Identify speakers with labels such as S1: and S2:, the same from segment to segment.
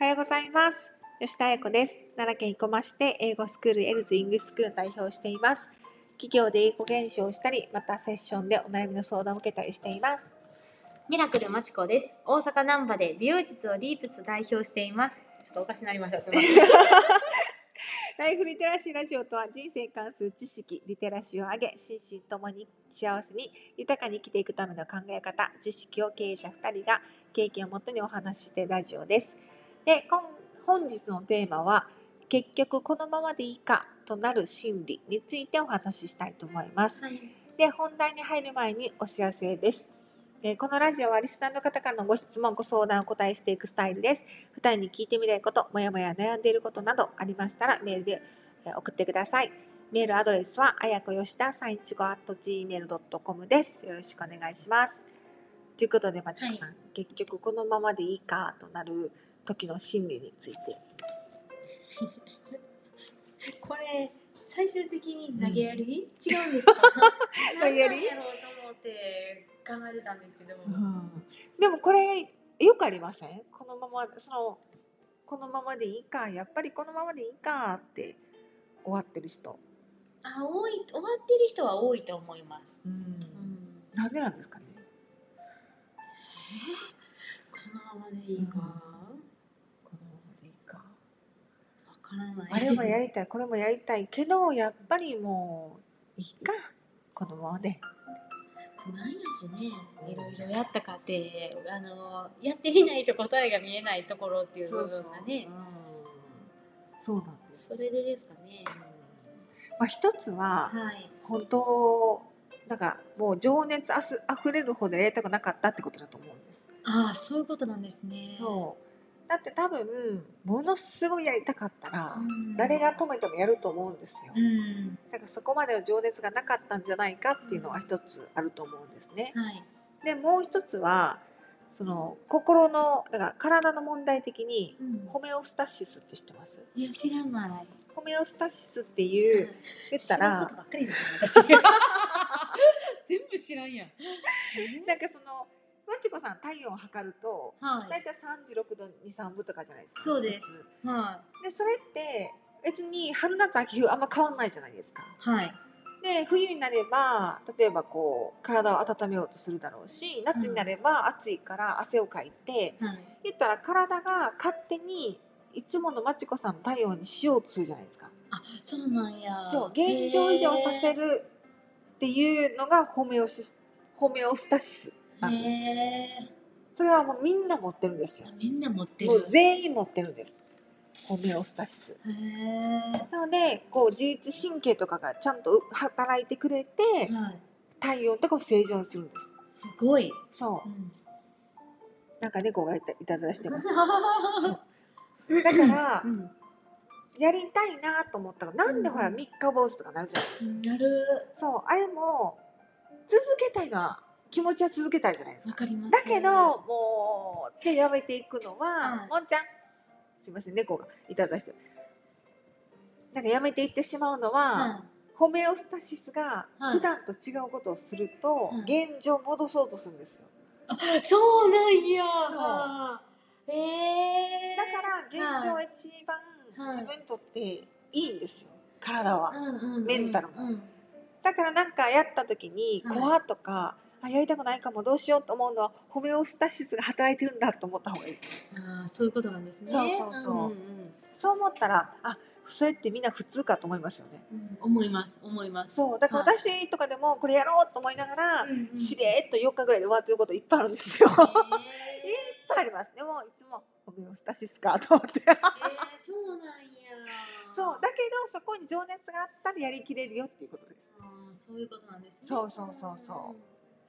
S1: おはようございます。吉田彩子です。奈良県生駒市で英語スクールエルズイングスクールの代表をしています。企業で英語研修をしたり、またセッションでお悩みの相談を受けたりしています。
S2: ミラクルまちこです。大阪難波で美容室をリープス代表しています。ちょっとおかしになりました。すみません。
S1: ライフリテラシーラジオとは人生に関する知識、リテラシーを上げ、心身ともに幸せに豊かに生きていくための考え方、知識を経営者2人が経験をもとにお話ししてラジオです。で、今本日のテーマは、結局このままでいいかとなる心理についてお話ししたいと思います。
S2: はい。
S1: で、本題に入る前にお知らせです。でこのラジオはリスナーの方からのご質問、ご相談をお答えしていくスタイルです。二人に聞いてみたいこと、もやもや悩んでいることなどありましたらメールでえー送ってください。メールアドレスはあやこよしだ315 gmail.com です。よろしくお願いします。ということで、まちこさん、結局このままでいいかとなる時の心理について。
S2: これ最終的に投げやり、違うんですか？
S1: 投げやり
S2: やろうと思って考えてたんですけど。
S1: でもこれよくありません？このままそのこのままでいいかやっぱりこのままでいいかって終わってる人、
S2: あ、多い終わってる人は多いと思います。うん。
S1: なんでなんですかね？
S2: このままでいいか。
S1: このままでいいか
S2: わからない。
S1: あれもやりたいこれもやりたいけどやっぱりもういいかこのままで
S2: なんやしね、いろいろやったかって、あのやってみないと答えが見えないところっていう部分がね、
S1: そうなんです、
S2: それでですかね。
S1: まあ、一つは
S2: はい。
S1: 本当だからもう情熱あす溢れるほどやりたくなかったってことだと思うんです
S2: ああ、そういうことなんですね。
S1: そうだって多分ものすごいやりたかったら、
S2: うん
S1: 誰が止めてもやると思うんですよ、
S2: うん。
S1: だからそこまでの情熱がなかったんじゃないかっていうのは一つあると思うんですね。
S2: はい。
S1: でもう一つはその心のだから体の問題的に
S2: うん
S1: ホメオスタシスって知ってます？
S2: いや、知らない。
S1: ホメオスタシスっていう言ったら
S2: 知らんことばっかりですよ、私。全部知らんやん。
S1: なんかそのまちこさん体温を測ると
S2: はい。
S1: 大体36度23分とかじゃないですか。
S2: そうですは
S1: でそれって別に春夏秋冬あんま変わんないじゃないですか。
S2: い。はい。
S1: で冬になれば例えばこう体を温めようとするだろうし夏になれば暑いから汗をかいて、
S2: はい。
S1: 言ったら体が勝手にいつものまちこさんの体温にしようとするじゃないですか。
S2: あ、そうなんや。
S1: そう現状維持をさせるっていうのがホメオシスホメオスタシスなんです。それはもうみんな持ってるんですよ。
S2: みんな持って
S1: もう
S2: る。
S1: 全員持ってるんです。ホメオスタシス。なのでこう自律神経とかがちゃんと働いてくれて
S2: はい。
S1: 体温とかを正常にするんです。
S2: すごい。
S1: そうう。
S2: ん。
S1: なんか猫がいたいたずらしてます。だから
S2: うん。
S1: やりたいなと思ったらなんでほら
S2: うん
S1: 三日坊主とかなるじゃない
S2: なる。
S1: そうあれも続けたいのは気持ちは続けたいじゃないですか。
S2: わかります。
S1: だけどもうでやめていくのは、
S2: はい。
S1: もんちゃんすいません猫がいたずらして。るなんかやめていってしまうのは、
S2: は
S1: ホメオスタシスが
S2: はい。
S1: 普段と違うことをすると、
S2: は
S1: 現状を戻そうとするんですよ。
S2: い。そうなんや。
S1: そう。
S2: へえ。
S1: だから現状は一番
S2: はい。
S1: 自分にとっていいんですよ。体は、
S2: うんうんうん。
S1: メンタルも。
S2: うん。
S1: だからなんかやった時に
S2: はい。
S1: 怖とか、あやりたくないかもどうしようと思うのはホメオスタシスが働いてるんだと思った方がいい。
S2: ああそういうことなんですね。
S1: そうそうそう。ん
S2: ん
S1: そう思ったらあそれってみんな普通かと思いますよね。
S2: うん思います思います。
S1: そうだから
S2: はい。
S1: 私とかでもこれやろうと思いながら、
S2: うんうん。
S1: しれーっと4日ぐらいで終わってることいっぱいあるんですよ。いっ
S2: へ
S1: ぱいあります。でもいつもホメオスタシスかと思って。
S2: ええーそうなんや。
S1: そうだけどそこに情熱があったらやりきれるよっていうことです。
S2: あーそういうことなんですね。
S1: そうそうそうそう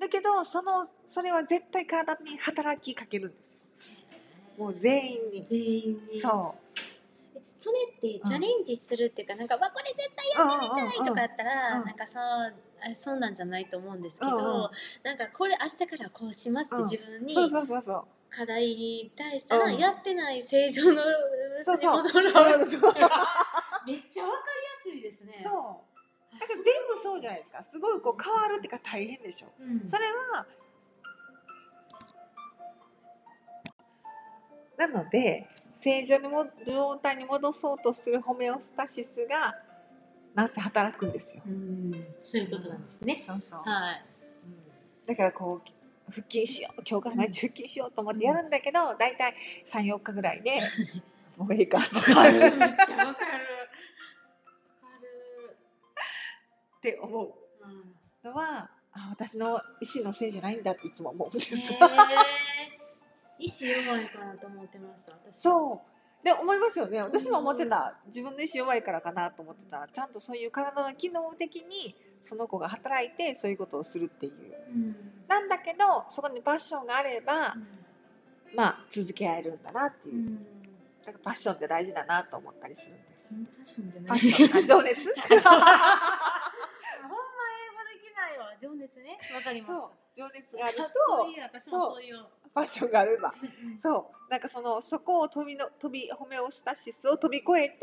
S1: だけどそのそれは絶対体に働きかけるんですよ。もう全員に。
S2: 全員に。
S1: そ
S2: えそれってチャレンジするっていうか、なんかわこれ絶対やってみたいとかやったら、
S1: うんうんうん
S2: なんかそうあそうなんじゃないと思うんですけど、
S1: うんうん。
S2: なんかこれ明日からこうしますって
S1: うん。
S2: 自分に
S1: うそうそうそうそう。
S2: 課題に対したら、
S1: うん。
S2: やってない正常の
S1: そうそう。
S2: に戻ろう。
S1: そうそう。
S2: めっちゃわかりやすいですね。
S1: そうだから全部そうじゃないですかすごいこう変わるっていうか大変でしょ
S2: うん
S1: それはなので正常の状態に戻そうとするホメオスタシスがなんせ働くんですよ。
S2: うんそういうことなんですね。
S1: そうそう。
S2: はい。
S1: うんだからこう腹筋しよう今日から毎日腹筋しようと思ってやるんだけど、大体34日ぐらいで もういいかと
S2: わ
S1: か。
S2: めっちゃわかる。
S1: って思う
S2: うん
S1: のはあ私の意思のせいじゃないんだっていつも思うんです。
S2: 意志弱いかなと思ってました。私。
S1: そうで思いますよね私も思ってた自分の意思弱いからかなと思ってたちゃんとそういう体の機能的にその子が働いてそういうことをするっていう
S2: うん。
S1: なんだけどそこにパッションがあればまあ続けられるんだなっていうう、
S2: ん。
S1: だからパッションって大事だなと思ったりするんです。
S2: ファッションじゃ
S1: パ
S2: ない。
S1: ッションあ情熱
S2: ほんま英語できないわ。情熱ね。わかりまし
S1: そう
S2: た。
S1: 情熱がある
S2: かっ
S1: と
S2: こいい私もそういう。
S1: パッションがあれば
S2: うん
S1: そうなんかそのそこを飛びの飛びホメオスタシスを飛び越えて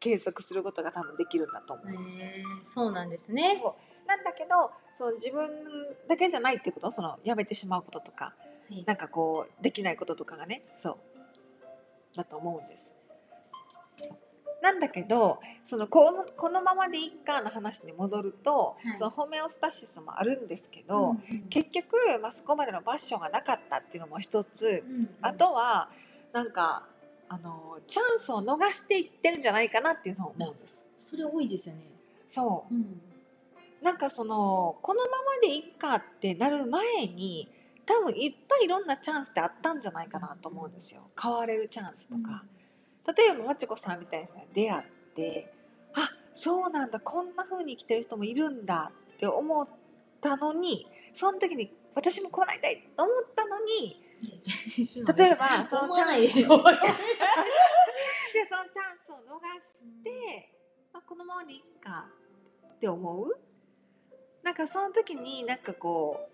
S1: 継続することが多分できるんだと思うんですよ。
S2: へえそうなんですね。
S1: なんだけどその自分だけじゃないっていうことそのやめてしまうこととか
S2: はい
S1: なんかこうできないこととかがねそうだと思うんです。なんだけどそのこのこのままでいっかの話に戻ると、
S2: はい
S1: そのホメオスタシスもあるんですけど、
S2: うん
S1: 結局、まあ、そこまでのパッションがなかったっていうのも一つ、
S2: うん
S1: あとはなんかあのチャンスを逃していってるんじゃないかなっていうのを思うんです。
S2: それ多いですよね。
S1: そ
S2: うん。
S1: うなんかそのこのままでいっかってなる前に多分いっぱいいろんなチャンスってあったんじゃないかなと思うんですよ。変われるチャンスとか。例えばまちこさんみたいな人に出会ってあそうなんだこんな風に生きてる人もいるんだって思ったのにその時に私もこうなりたいと思ったのに例えばその
S2: 思
S1: チャンス
S2: わない でしょ。
S1: でそのチャンスを逃して、まあ、このままでいいかって思うなんかその時になんかこ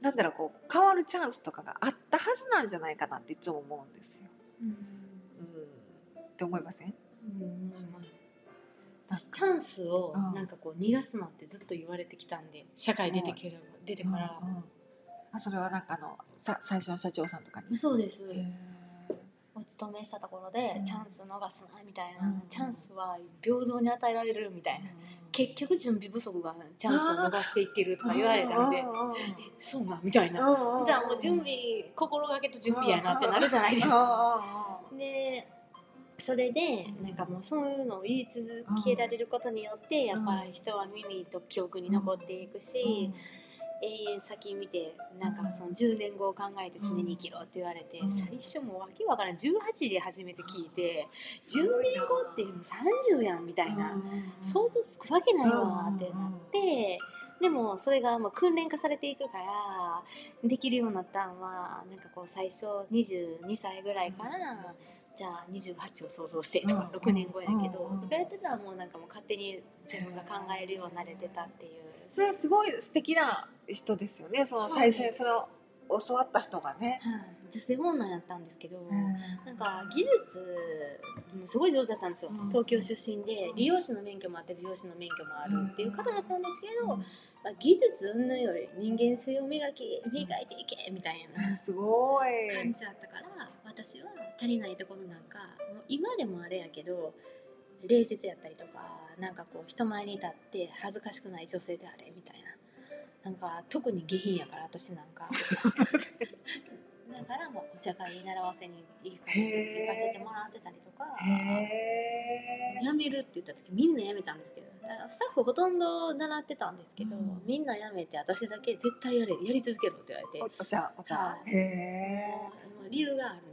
S1: うなんだろうこう変わるチャンスとかがあったはずなんじゃないかなっていつも思うんですよ。
S2: うん
S1: うん、って思いません？
S2: うん私チャンスを
S1: うん。
S2: なんかこう逃がすなってずっと言われてきたんで社会出てければ出てから、
S1: う。んうんあそれはなんかあのさ最初の社長さんとかに？
S2: そうです、
S1: へ
S2: お勤めしたところで、
S1: うん。
S2: チャンス逃すなみたいな、
S1: うん
S2: チャンスは平等に与えられるみたいな、
S1: ー
S2: 結局準備不足がチャンスを逃していってるとか言われたんで、えそうなんみたいな、じゃあもう準備心がけと準備やなってなるじゃないですか。でそれでなんかもうそういうのを言い続けられることによってやっぱり人は耳と記憶に残っていくし、永遠先見てなんかその10年後を考えて常に生きろって言われて、
S1: うん。
S2: 最初もうわけわからん。18で初めて聞いて10年後ってもう30やんみたいな、想像つくわけないわってなって。でもそれがまあ訓練化されていくからできるようになったんはなんかこう最初22歳ぐらいからじゃあ28を想像してとか
S1: うん
S2: 6年後やけど
S1: うん
S2: とかやってたらもうなんかもう勝手に自分が考えるようになれてたっていう。
S1: それはすごい素敵な人ですよね。その最初にその教わった人がね。
S2: はい。女性オーナーやったんですけど、
S1: な
S2: なんか技術もすごい上手だったんですよ、
S1: うん。
S2: 東京出身で理容師の免許もあって美容師の免許もあるっていう方だったんですけど、
S1: うん。
S2: まあ、技術云々より人間性を磨き磨いていけみたいな
S1: すごい。
S2: 感じだったから私は足りないところなんかもう今でもあれやけど礼節やったりとかなんかこう人前に立って恥ずかしくない女性であれみたいな。なんか特に下品やから私なんか。だからもうお茶会習わせに行かせてもらってたりとか。
S1: へー
S2: 辞めるって言った時みんな辞めたんですけどスタッフほとんど習ってたんですけど、
S1: うん。
S2: みんな辞めて私だけ絶対やれやり続けろって言われて。
S1: おお茶お茶。
S2: はい。
S1: へえ。
S2: 理由がある。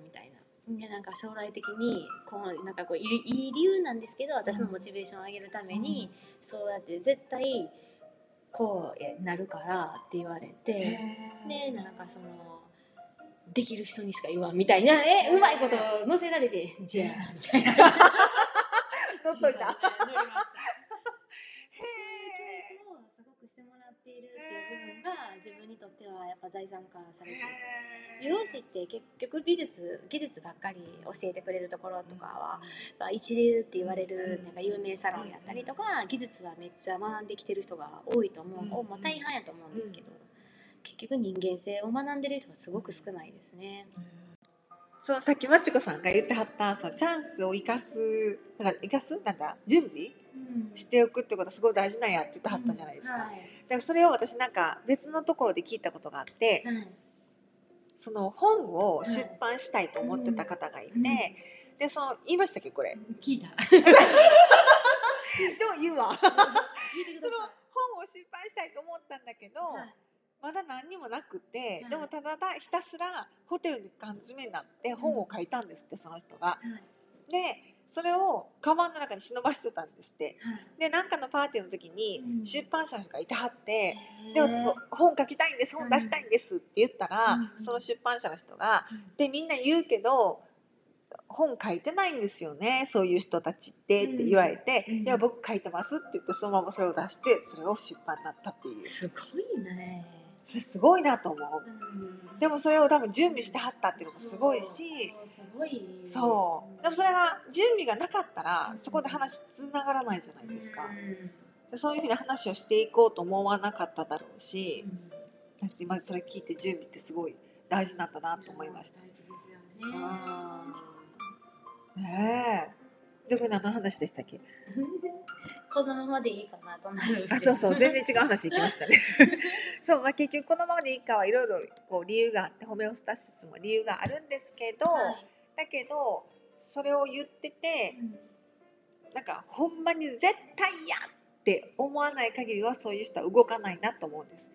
S2: でなんか将来的にこうなんかこういい理由なんですけど私のモチベーションを上げるために、そうやって絶対こうなるからって言われて、でなんかそのできる人にしか言わんみたいなえうまいこと乗せられてじゃあみたいな。
S1: 取っといた。
S2: 乗りましたそういう教育をすごくしてもらっているっていう部分が自分にとってはやっぱ財産化されている。美容師って結局技術技術ばっかり教えてくれるところとかは、まあ、一流って言われるなんか有名サロンやったりとか技術はめっちゃ学んできてる人が多いと思う、
S1: うん。
S2: おまあ、大半やと思うんですけど、結局人間性を学んでる人がすごく少ないですね。
S1: そのさっきまちこさんが言ってはったそのチャンスを生かすなんか生かすなんだ準備
S2: うん。
S1: しておくってことはすごい大事なんやって言ってはったじゃないですか。
S2: はい。
S1: だからそれを私なんか別のところで聞いたことがあって、
S2: はい
S1: その本を出版したいと思ってた方がいて、
S2: うん。
S1: でその言いましたっけこれ？
S2: 聞いた。
S1: でも言うわ。その
S2: さ
S1: 本を出版したいと思ったんだけど、
S2: いはい。
S1: まだ何にもなくて、
S2: はい。
S1: でもただたひたすらホテルに缶詰になって本を書いたんですってその人が。
S2: はい。
S1: でそれをカバンの中に忍ばしてたんですって。
S2: はい。
S1: でなんかのパーティーの時に
S2: うん。
S1: 出版社の人がいてはって。でも本書きたいんです本出したいんですって言ったら、
S2: うん
S1: その出版社の人が
S2: うん。
S1: でみんな言うけど本書いてないんですよねそういう人たちってって言われて、
S2: うん。
S1: いや僕書いてますって言ってそのままそれを出してそれを出版になったっていう。
S2: すごいね
S1: それすごいなと思う。
S2: うん。
S1: でもそれを多分準備してはったっていうのもすごいし
S2: そうすごい。
S1: そう。でもそれが準備がなかったら
S2: うん
S1: そこで話つながらないじゃないですか。
S2: うん。
S1: でそういうふうに話をしていこうと思わなかっただろうし
S2: うん。
S1: 私今それ聞いて準備ってすごい大事なんだなと思いました。
S2: 大事ですよね。
S1: うんねえでこの話でしたっけ？
S2: このままでいいかなとなる
S1: あそうそう全然違う話いきましたね。そう、まあ、結局このままでいいかはいろいろこう理由があってホメオスタシスも理由があるんですけど、
S2: はい。
S1: だけどそれを言っててなんかほんまに絶対やって思わない限りはそういう人は動かないなと思うんです。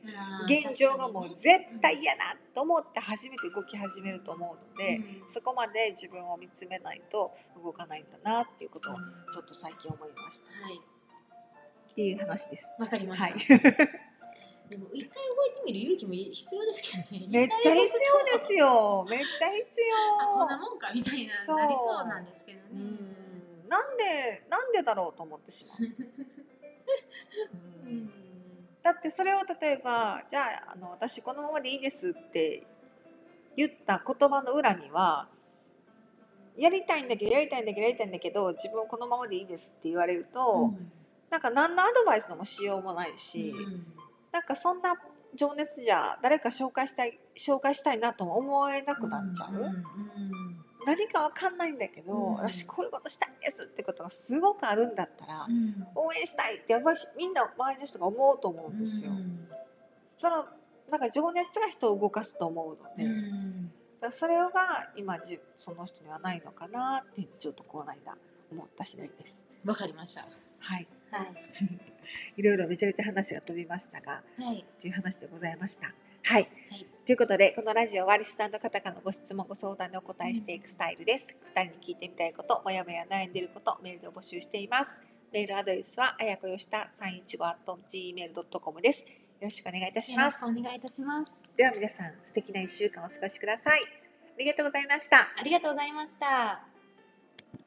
S1: 現状がもう絶対嫌だと思って初めて動き始めると思うので、
S2: にね
S1: そこまで自分を見つめないと動かないんだなっていうことを
S2: うん。
S1: ちょっと最近思いました。
S2: はい。
S1: っていう話です。
S2: わかりまし
S1: は
S2: た、
S1: い、
S2: でも一回動いてみる勇気も必要ですけどね。
S1: めっちゃ必要ですよ。めっちゃ必
S2: あこんな
S1: 要。
S2: もんかみたいななりそうなんですけど
S1: う
S2: ね
S1: ん。なんでなんでだろうと思ってしまう。
S2: う
S1: うん。んだってそれを例えばじゃああの私このままでいいですって言った言葉の裏にはやりたいんだけどやりたいんだけどやりたいんだけど自分このままでいいですって言われると、なんか何のアドバイスのもしようもないし、なんかそんな情熱じゃ誰か紹介したい紹介したいなとも思えなくなっちゃう、何かわかんないんだけど、
S2: うん。
S1: 私こういうことしたいんですってことがすごくあるんだったら、
S2: うん。
S1: 応援したいってやっぱりみんな周りの人が思うと思うんですよ。そのなんか情熱が人を動かすと思うので、だからそれが今じその人にはないのかなってちょっとこの間思った次第です。
S2: わかりました。
S1: はい、
S2: はい
S1: いろいろめちゃくちゃ話が飛びましたが、
S2: はい
S1: という話でございました。はい。
S2: はい
S1: ということで、このラジオはリスナーの方からのご質問、ご相談にお答えしていくスタイルです。二人に聞いてみたいこと、もやもや悩んでいること、メールで募集しています。メールアドレスは、あやこよした315 gmail.com です。よろしくお願いいたします。
S2: お願いいたします
S1: では皆さん、素敵な1週間をお過ごしください。ありがとうございました。
S2: ありがとうございました